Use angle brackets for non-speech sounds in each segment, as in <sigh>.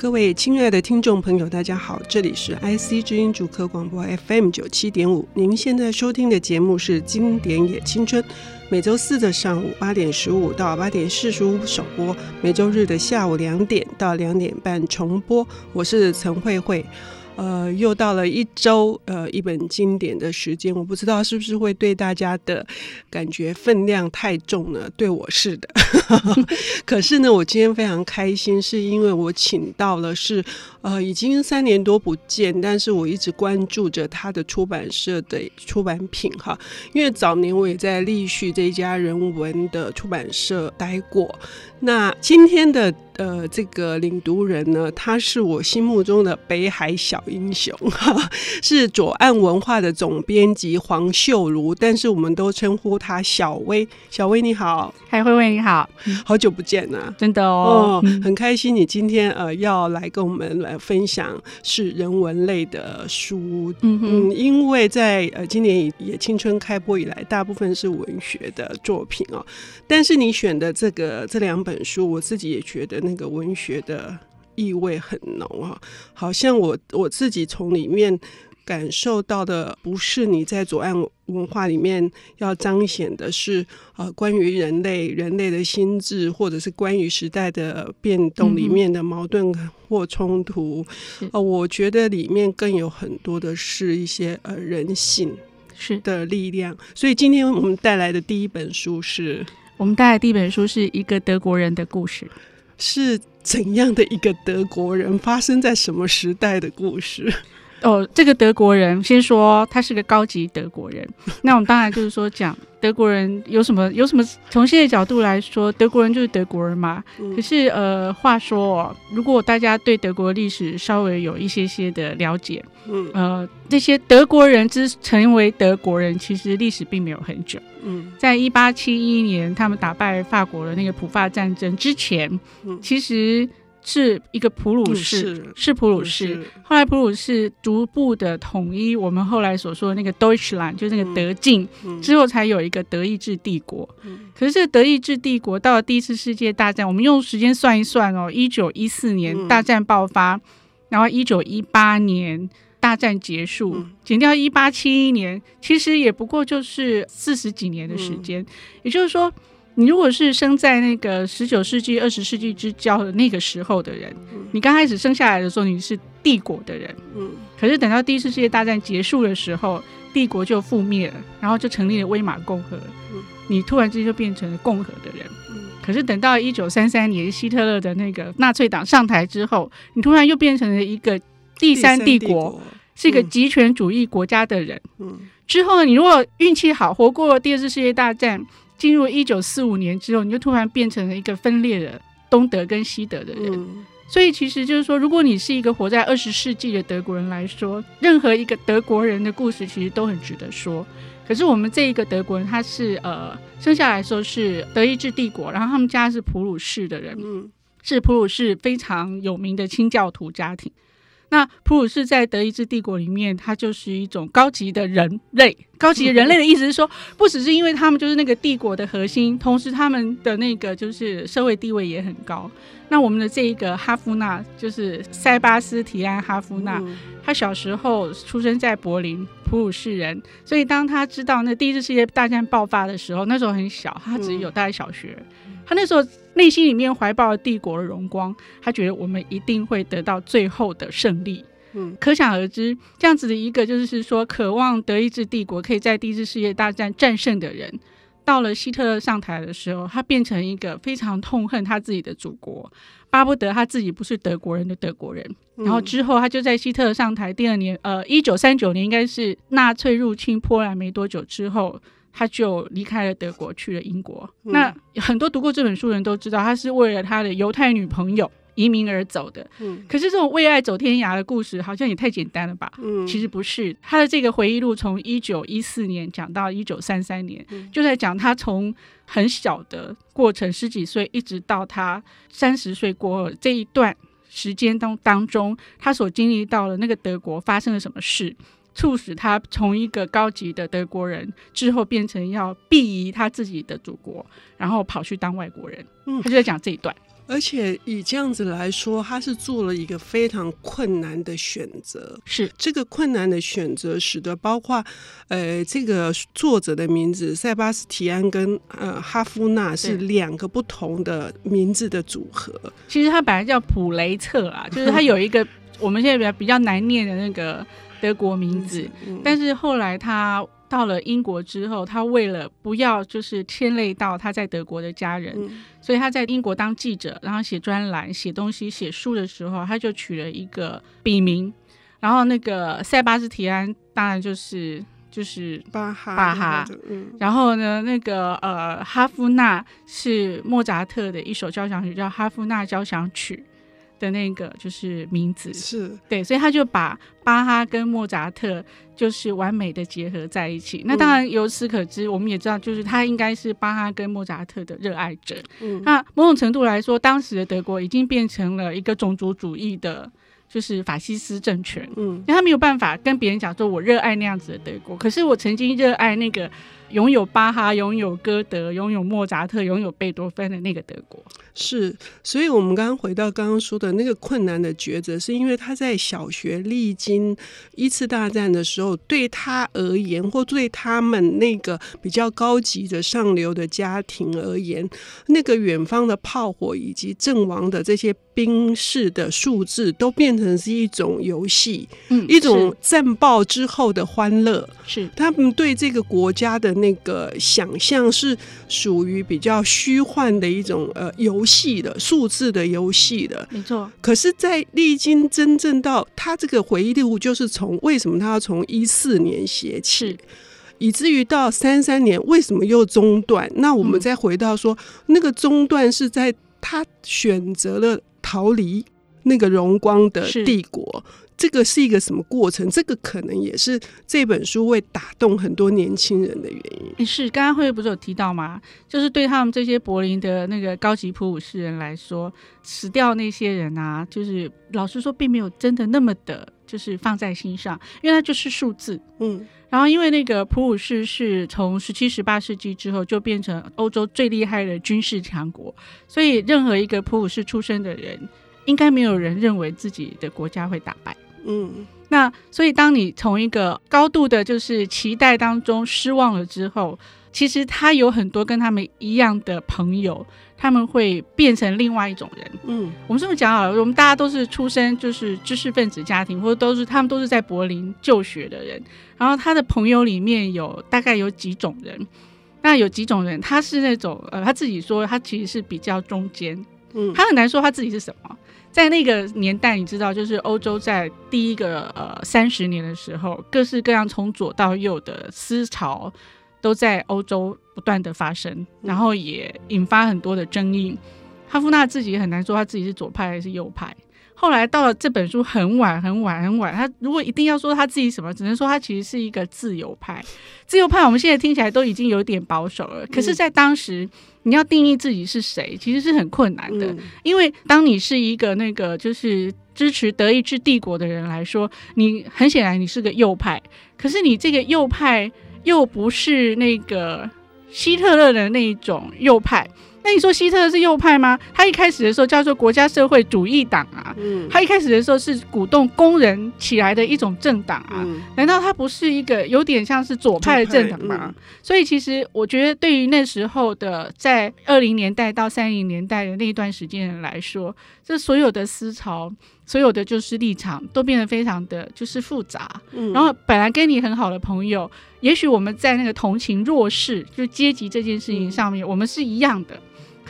各位亲爱的听众朋友，大家好，这里是 IC 之音主客广播 FM 九七点五。您现在收听的节目是《经典也青春》，每周四的上午八点十五到八点四十五首播，每周日的下午两点到两点半重播。我是陈慧慧。呃，又到了一周呃一本经典的时间，我不知道是不是会对大家的感觉分量太重呢？对我是的。<laughs> 可是呢，我今天非常开心，是因为我请到了是呃已经三年多不见，但是我一直关注着他的出版社的出版品哈，因为早年我也在立旭这一家人文的出版社待过。那今天的呃这个领读人呢，他是我心目中的北海小英雄，哈，<laughs> 是左岸文化的总编辑黄秀如，但是我们都称呼他小薇。小薇你好，嗨，慧慧你好，好久不见啊，真的哦，哦，很开心你今天呃要来跟我们来分享是人文类的书，嗯嗯，因为在呃今年也青春开播以来，大部分是文学的作品哦，但是你选的这个这两本。本书我自己也觉得那个文学的意味很浓啊，好像我我自己从里面感受到的，不是你在左岸文化里面要彰显的是呃关于人类人类的心智，或者是关于时代的变动里面的矛盾或冲突，呃，我觉得里面更有很多的是一些呃人性是的力量。所以今天我们带来的第一本书是。我们带来的第一本书是一个德国人的故事，是怎样的一个德国人？发生在什么时代的故事？哦，这个德国人，先说他是个高级德国人。<laughs> 那我们当然就是说讲。德国人有什么？有什么？从现在角度来说，德国人就是德国人嘛。嗯、可是，呃，话说哦，如果大家对德国历史稍微有一些些的了解，嗯，呃，这些德国人之成为德国人，其实历史并没有很久。嗯，在一八七一年，他们打败法国的那个普法战争之前，嗯，其实。是一个普鲁士，是普鲁士。后来普鲁士逐步的统一，我们后来所说的那个 Deutschland，就是那个德境，之后才有一个德意志帝国。可是这个德意志帝国到了第一次世界大战，我们用时间算一算哦，一九一四年大战爆发，然后一九一八年大战结束，减掉一八七一年，其实也不过就是四十几年的时间，也就是说。你如果是生在那个十九世纪、二十世纪之交的那个时候的人，嗯、你刚开始生下来的时候你是帝国的人，嗯，可是等到第一次世界大战结束的时候，帝国就覆灭了，然后就成立了威玛共和，嗯，你突然之间就变成了共和的人，嗯，可是等到一九三三年希特勒的那个纳粹党上台之后，你突然又变成了一个第三帝国，帝国是一个极权主义国家的人，嗯，之后呢，你如果运气好，活过了第二次世界大战。进入一九四五年之后，你就突然变成了一个分裂的东德跟西德的人。嗯、所以其实就是说，如果你是一个活在二十世纪的德国人来说，任何一个德国人的故事其实都很值得说。可是我们这一个德国人，他是呃生下来的时候是德意志帝国，然后他们家是普鲁士的人，嗯、是普鲁士非常有名的清教徒家庭。那普鲁士在德意志帝国里面，它就是一种高级的人类。高级的人类的意思是说，不只是因为他们就是那个帝国的核心，同时他们的那个就是社会地位也很高。那我们的这一个哈夫纳，就是塞巴斯提安·哈夫纳，他小时候出生在柏林，普鲁士人。所以当他知道那第一次世界大战爆发的时候，那时候很小，他只有大概小学。他那时候内心里面怀抱了帝国的荣光，他觉得我们一定会得到最后的胜利。嗯，可想而知，这样子的一个就是说，渴望德意志帝国可以在第一次世界大战战胜的人，到了希特勒上台的时候，他变成一个非常痛恨他自己的祖国，巴不得他自己不是德国人的德国人。然后之后，他就在希特勒上台第二年，呃，一九三九年，应该是纳粹入侵波兰没多久之后。他就离开了德国，去了英国。嗯、那很多读过这本书的人都知道，他是为了他的犹太女朋友移民而走的。嗯，可是这种为爱走天涯的故事，好像也太简单了吧？嗯，其实不是。他的这个回忆录从一九一四年讲到一九三三年，嗯、就在讲他从很小的过程，十几岁，一直到他三十岁过后这一段时间当当中，他所经历到了那个德国发生了什么事。促使他从一个高级的德国人之后变成要避移他自己的祖国，然后跑去当外国人。嗯，他就在讲这一段。而且以这样子来说，他是做了一个非常困难的选择。是这个困难的选择，使得包括呃这个作者的名字塞巴斯提安跟呃哈夫纳是两个不同的名字的组合。其实他本来叫普雷策啊，就是他有一个 <laughs> 我们现在比较比较难念的那个德国名字，嗯、但是后来他。到了英国之后，他为了不要就是牵累到他在德国的家人，嗯、所以他在英国当记者，然后写专栏、写东西、写书的时候，他就取了一个笔名。然后那个塞巴斯提安当然就是就是巴哈巴哈，嗯、然后呢，那个呃哈夫纳是莫扎特的一首交响曲，叫《哈夫纳交响曲》。的那个就是名字是对，所以他就把巴哈跟莫扎特就是完美的结合在一起。那当然由此可知，我们也知道，就是他应该是巴哈跟莫扎特的热爱者。嗯，那某种程度来说，当时的德国已经变成了一个种族主义的，就是法西斯政权。嗯，因为他没有办法跟别人讲说，我热爱那样子的德国。可是我曾经热爱那个拥有巴哈、拥有歌德、拥有莫扎特、拥有贝多芬的那个德国。是，所以我们刚刚回到刚刚说的那个困难的抉择，是因为他在小学历经一次大战的时候，对他而言，或对他们那个比较高级的上流的家庭而言，那个远方的炮火以及阵亡的这些兵士的数字，都变成是一种游戏，嗯，一种战报之后的欢乐。是他们对这个国家的那个想象，是属于比较虚幻的一种呃游戏。的数字的游戏的，没错。可是，在历经真正到他这个回忆录，就是从为什么他要从一四年写起，以至于到三三年为什么又中断？那我们再回到说，嗯、那个中断是在他选择了逃离那个荣光的帝国。这个是一个什么过程？这个可能也是这本书会打动很多年轻人的原因。是，刚刚慧慧不是有提到吗？就是对他们这些柏林的那个高级普鲁士人来说，死掉那些人啊，就是老实说，并没有真的那么的，就是放在心上，因为它就是数字。嗯，然后因为那个普鲁士是从十七、十八世纪之后就变成欧洲最厉害的军事强国，所以任何一个普鲁士出身的人，应该没有人认为自己的国家会打败。嗯，那所以当你从一个高度的，就是期待当中失望了之后，其实他有很多跟他们一样的朋友，他们会变成另外一种人。嗯，我们这么讲好了，我们大家都是出身就是知识分子家庭，或者都是他们都是在柏林就学的人。然后他的朋友里面有大概有几种人，那有几种人他是那种呃，他自己说他其实是比较中间。嗯，他很难说他自己是什么。在那个年代，你知道，就是欧洲在第一个呃三十年的时候，各式各样从左到右的思潮都在欧洲不断的发生，然后也引发很多的争议。哈夫纳自己很难说他自己是左派还是右派。后来到了这本书很晚很晚很晚，他如果一定要说他自己什么，只能说他其实是一个自由派。自由派我们现在听起来都已经有点保守了，可是，在当时你要定义自己是谁，其实是很困难的。因为当你是一个那个就是支持德意志帝国的人来说，你很显然你是个右派，可是你这个右派又不是那个希特勒的那一种右派。那你说希特勒是右派吗？他一开始的时候叫做国家社会主义党啊，嗯，他一开始的时候是鼓动工人起来的一种政党啊，嗯，难道他不是一个有点像是左派的政党吗？嗯，所以其实我觉得，对于那时候的在二零年代到三零年代的那一段时间来说，这所有的思潮。所有的就是立场都变得非常的就是复杂，嗯，然后本来跟你很好的朋友，也许我们在那个同情弱势就阶级这件事情上面，我们是一样的，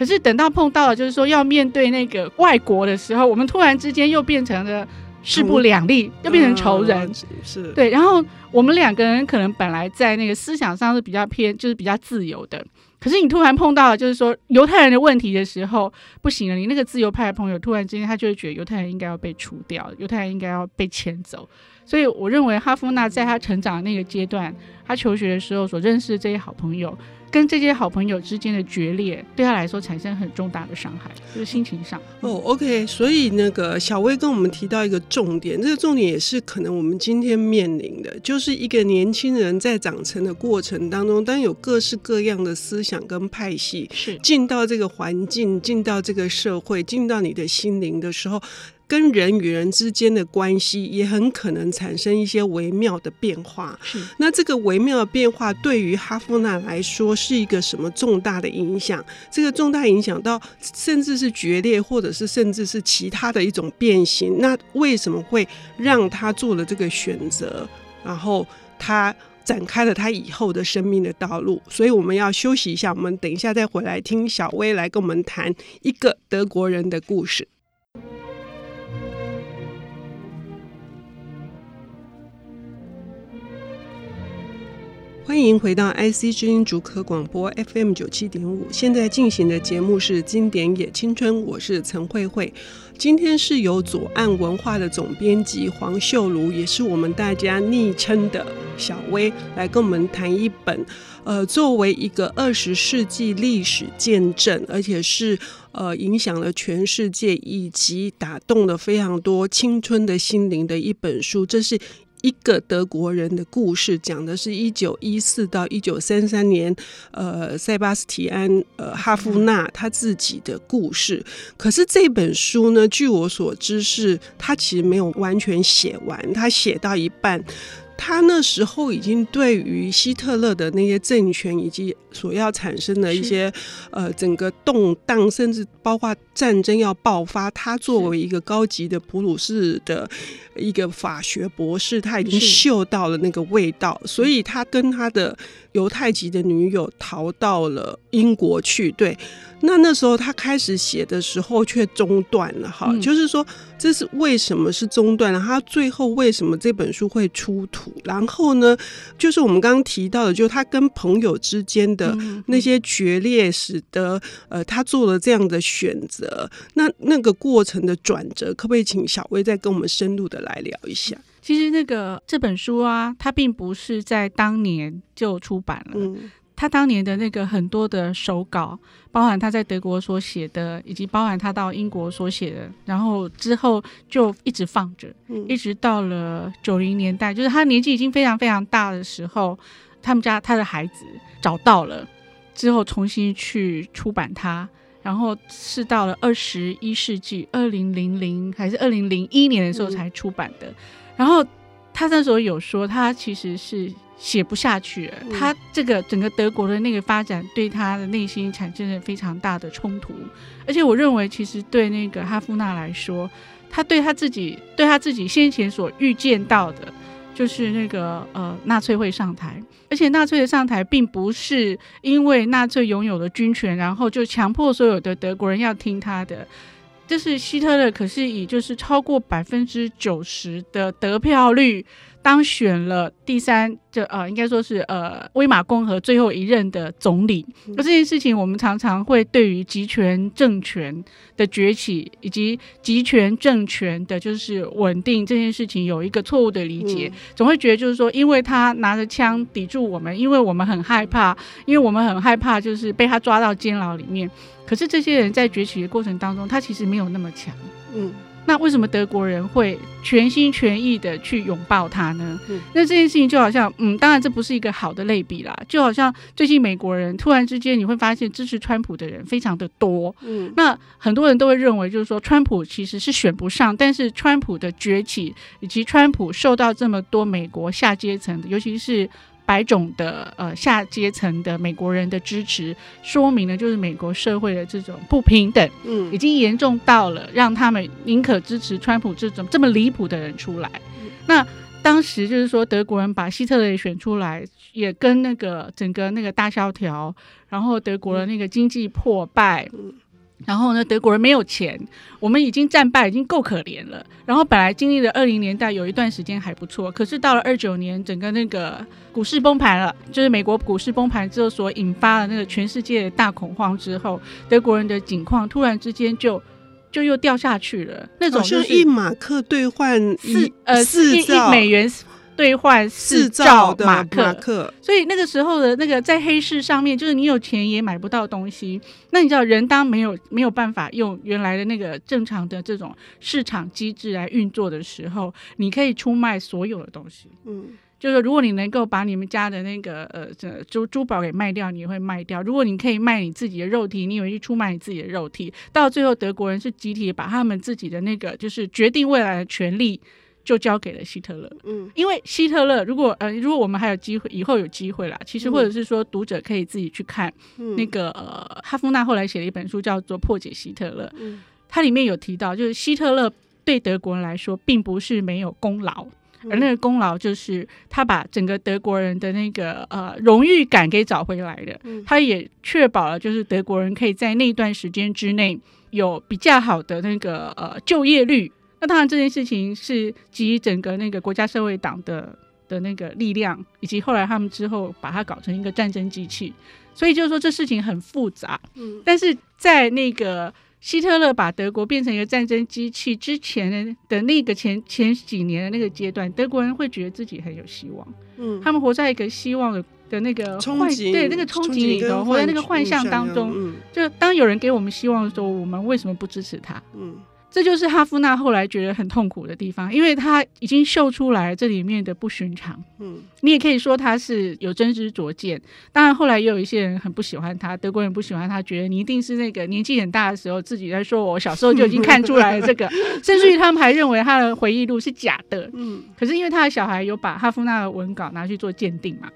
可是等到碰到了就是说要面对那个外国的时候，我们突然之间又变成了势不两立，又变成仇人，是，对，然后我们两个人可能本来在那个思想上是比较偏，就是比较自由的。可是你突然碰到了，就是说犹太人的问题的时候，不行了。你那个自由派的朋友突然之间，他就会觉得犹太人应该要被除掉，犹太人应该要被迁走。所以我认为哈夫纳在他成长的那个阶段，他求学的时候所认识的这些好朋友。跟这些好朋友之间的决裂，对他来说产生很重大的伤害，就是心情上。哦，OK，所以那个小薇跟我们提到一个重点，这个重点也是可能我们今天面临的，就是一个年轻人在长成的过程当中，当有各式各样的思想跟派系，是进到这个环境，进到这个社会，进到你的心灵的时候。跟人与人之间的关系也很可能产生一些微妙的变化。是，那这个微妙的变化对于哈夫纳来说是一个什么重大的影响？这个重大影响到甚至是决裂，或者是甚至是其他的一种变形。那为什么会让他做了这个选择？然后他展开了他以后的生命的道路。所以我们要休息一下，我们等一下再回来听小薇来跟我们谈一个德国人的故事。欢迎回到 IC 之音竹科广播 FM 九七点五，现在进行的节目是《经典也青春》，我是陈慧慧。今天是由左岸文化的总编辑黄秀如，也是我们大家昵称的小薇，来跟我们谈一本，呃，作为一个二十世纪历史见证，而且是呃影响了全世界，以及打动了非常多青春的心灵的一本书，这是。一个德国人的故事，讲的是一九一四到一九三三年，呃，塞巴斯提安呃哈夫纳他自己的故事。可是这本书呢，据我所知是他其实没有完全写完，他写到一半。他那时候已经对于希特勒的那些政权以及所要产生的一些呃整个动荡，甚至包括战争要爆发，他作为一个高级的普鲁士的一个法学博士，他已经嗅到了那个味道，所以他跟他的犹太籍的女友逃到了英国去。对。那那时候他开始写的时候却中断了，哈、嗯，就是说这是为什么是中断了？他最后为什么这本书会出土？然后呢，就是我们刚刚提到的，就是他跟朋友之间的那些决裂，使得呃他做了这样的选择。那那个过程的转折，可不可以请小薇再跟我们深入的来聊一下？其实那个这本书啊，它并不是在当年就出版了。嗯。他当年的那个很多的手稿，包含他在德国所写的，以及包含他到英国所写的，然后之后就一直放着，嗯、一直到了九零年代，就是他年纪已经非常非常大的时候，他们家他的孩子找到了，之后重新去出版它，然后是到了二十一世纪二零零零还是二零零一年的时候才出版的，嗯、然后他那时候有说，他其实是。写不下去了，他这个整个德国的那个发展对他的内心产生了非常大的冲突，而且我认为其实对那个哈夫纳来说，他对他自己对他自己先前所预见到的，就是那个呃纳粹会上台，而且纳粹的上台并不是因为纳粹拥有了军权，然后就强迫所有的德国人要听他的，就是希特勒可是以就是超过百分之九十的得票率。当选了第三，就呃，应该说是呃，威玛共和最后一任的总理。而这件事情，我们常常会对于集权政权的崛起以及集权政权的就是稳定这件事情有一个错误的理解，总会觉得就是说，因为他拿着枪抵住我们，因为我们很害怕，因为我们很害怕就是被他抓到监牢里面。可是这些人在崛起的过程当中，他其实没有那么强。嗯。那为什么德国人会全心全意的去拥抱他呢？嗯、那这件事情就好像，嗯，当然这不是一个好的类比啦。就好像最近美国人突然之间，你会发现支持川普的人非常的多。嗯，那很多人都会认为，就是说川普其实是选不上，但是川普的崛起以及川普受到这么多美国下阶层，尤其是。白种的呃下阶层的美国人的支持，说明了就是美国社会的这种不平等，嗯，已经严重到了让他们宁可支持川普这种这么离谱的人出来。嗯、那当时就是说德国人把希特勒选出来，也跟那个整个那个大萧条，然后德国的那个经济破败。嗯然后呢，德国人没有钱，我们已经战败，已经够可怜了。然后本来经历了二零年代有一段时间还不错，可是到了二九年，整个那个股市崩盘了，就是美国股市崩盘之后所引发的那个全世界的大恐慌之后，德国人的景况突然之间就就又掉下去了。那种就是一马克兑换四呃四亿美元。兑换四兆马克，马克，所以那个时候的那个在黑市上面，就是你有钱也买不到东西。那你知道，人当没有没有办法用原来的那个正常的这种市场机制来运作的时候，你可以出卖所有的东西。嗯，就是如果你能够把你们家的那个呃这珠珠宝给卖掉，你也会卖掉；如果你可以卖你自己的肉体，你也会去出卖你自己的肉体。到最后，德国人是集体把他们自己的那个就是决定未来的权利。就交给了希特勒，嗯，因为希特勒如果呃，如果我们还有机会，以后有机会啦，其实或者是说读者可以自己去看、嗯、那个呃，哈夫纳后来写了一本书叫做《破解希特勒》，嗯，它里面有提到，就是希特勒对德国人来说并不是没有功劳，而那个功劳就是他把整个德国人的那个呃荣誉感给找回来的，他也确保了就是德国人可以在那段时间之内有比较好的那个呃就业率。那当然，这件事情是基于整个那个国家社会党的的那个力量，以及后来他们之后把它搞成一个战争机器，所以就是说这事情很复杂。嗯，但是在那个希特勒把德国变成一个战争机器之前的那个前前几年的那个阶段，德国人会觉得自己很有希望。嗯，他们活在一个希望的的那个幻对那个憧憬里头，活在那个幻象当中。嗯，就当有人给我们希望的时候，我们为什么不支持他？嗯。这就是哈夫纳后来觉得很痛苦的地方，因为他已经秀出来这里面的不寻常。嗯，你也可以说他是有真知灼见。当然，后来也有一些人很不喜欢他，德国人不喜欢他，觉得你一定是那个年纪很大的时候自己在说，我小时候就已经看出来了这个，<laughs> 甚至于他们还认为他的回忆录是假的。嗯，可是因为他的小孩有把哈夫纳的文稿拿去做鉴定嘛。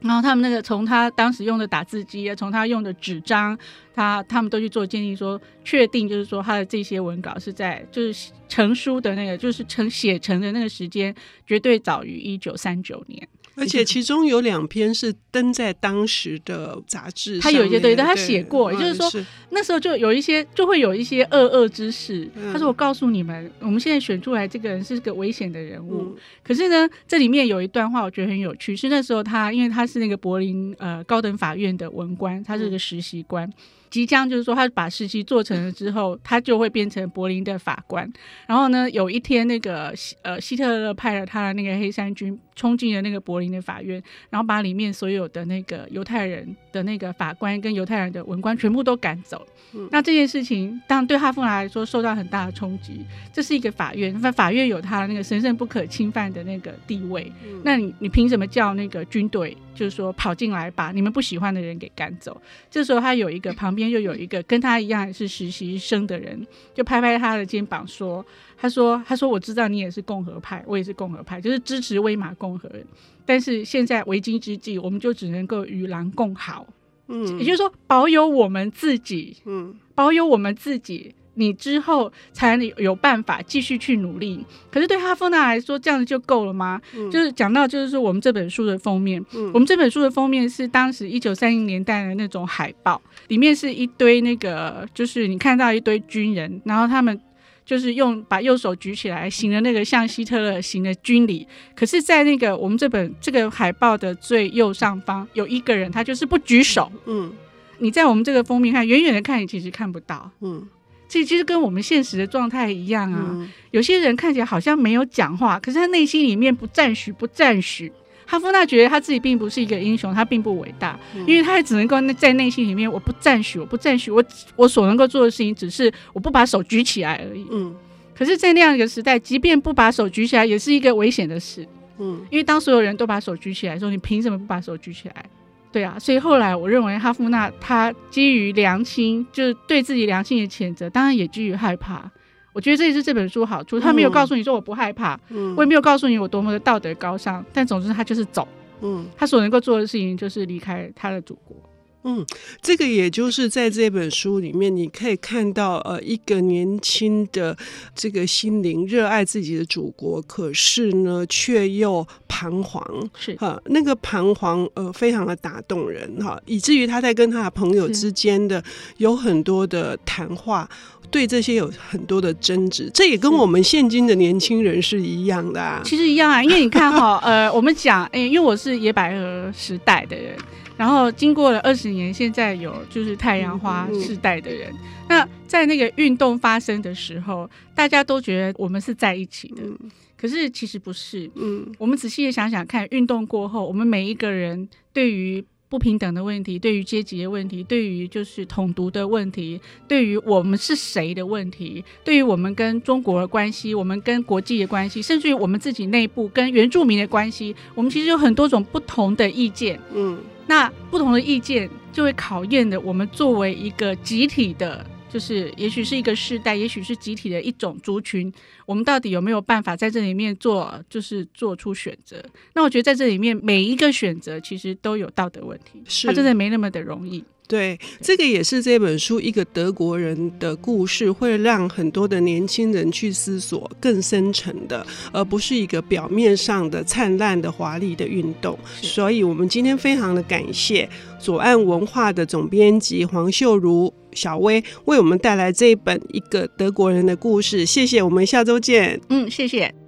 然后他们那个从他当时用的打字机，从他用的纸张，他他们都去做鉴定，说确定就是说他的这些文稿是在就是成书的那个就是成写成的那个时间，绝对早于一九三九年。而且其中有两篇是登在当时的杂志上，他有一些对，但他写过，也就是说是那时候就有一些就会有一些恶恶之事。嗯、他说：“我告诉你们，我们现在选出来这个人是个危险的人物。嗯、可是呢，这里面有一段话我觉得很有趣，是那时候他因为他是那个柏林呃高等法院的文官，他是个实习官。嗯”即将就是说，他把实习做成了之后，他就会变成柏林的法官。然后呢，有一天那个呃希特勒派了他的那个黑山军冲进了那个柏林的法院，然后把里面所有的那个犹太人的那个法官跟犹太人的文官全部都赶走。嗯、那这件事情当然对哈夫纳来说受到很大的冲击。这是一个法院，那法院有他的那个神圣不可侵犯的那个地位。嗯、那你你凭什么叫那个军队就是说跑进来把你们不喜欢的人给赶走？这时候他有一个旁边。又有一个跟他一样是实习生的人，就拍拍他的肩膀说：“他说，他说，我知道你也是共和派，我也是共和派，就是支持威玛共和人。但是现在为今之计，我们就只能够与狼共好，嗯，也就是说保有我们自己，嗯，保有我们自己。”你之后才能有办法继续去努力。可是对哈夫纳来说，这样子就够了吗？嗯、就是讲到，就是说我们这本书的封面，嗯、我们这本书的封面是当时一九三零年代的那种海报，里面是一堆那个，就是你看到一堆军人，然后他们就是用把右手举起来，行了那个像希特勒行的军礼。可是，在那个我们这本这个海报的最右上方，有一个人，他就是不举手。嗯，你在我们这个封面看，远远的看，你其实看不到。嗯。这其实跟我们现实的状态一样啊，嗯、有些人看起来好像没有讲话，可是他内心里面不赞许，不赞许。哈夫纳觉得他自己并不是一个英雄，他并不伟大，嗯、因为他也只能够在内心里面，我不赞许，我不赞许，我我所能够做的事情只是我不把手举起来而已。嗯，可是，在那样一个时代，即便不把手举起来，也是一个危险的事。嗯，因为当所有人都把手举起来的时候，你凭什么不把手举起来？对啊，所以后来我认为哈夫纳他基于良心，就是对自己良心的谴责，当然也基于害怕。我觉得这也是这本书好处，他没有告诉你说我不害怕，嗯，我也没有告诉你我多么的道德高尚，但总之他就是走，嗯，他所能够做的事情就是离开他的祖国。嗯，这个也就是在这本书里面，你可以看到，呃，一个年轻的这个心灵热爱自己的祖国，可是呢，却又彷徨，是。哈，那个彷徨，呃，非常的打动人哈，以至于他在跟他的朋友之间的有很多的谈话，对这些有很多的争执，这也跟我们现今的年轻人是一样的啊，其实一样啊，因为你看哈，呃，我们讲，哎，因为我是野百合时代的人。然后经过了二十年，现在有就是太阳花世代的人。嗯嗯、那在那个运动发生的时候，大家都觉得我们是在一起的，嗯、可是其实不是。嗯，我们仔细的想想看，运动过后，我们每一个人对于不平等的问题，对于阶级的问题，对于就是统独的问题，对于我们是谁的问题，对于我们跟中国的关系，我们跟国际的关系，甚至于我们自己内部跟原住民的关系，我们其实有很多种不同的意见。嗯，那不同的意见就会考验的我们作为一个集体的。就是，也许是一个世代，也许是集体的一种族群，我们到底有没有办法在这里面做，就是做出选择？那我觉得在这里面每一个选择其实都有道德问题，是它真的没那么的容易。对，这个也是这本书一个德国人的故事，会让很多的年轻人去思索更深层的，而不是一个表面上的灿烂的华丽的运动。所以，我们今天非常的感谢左岸文化的总编辑黄秀如小薇为我们带来这一本一个德国人的故事。谢谢，我们下周见。嗯，谢谢。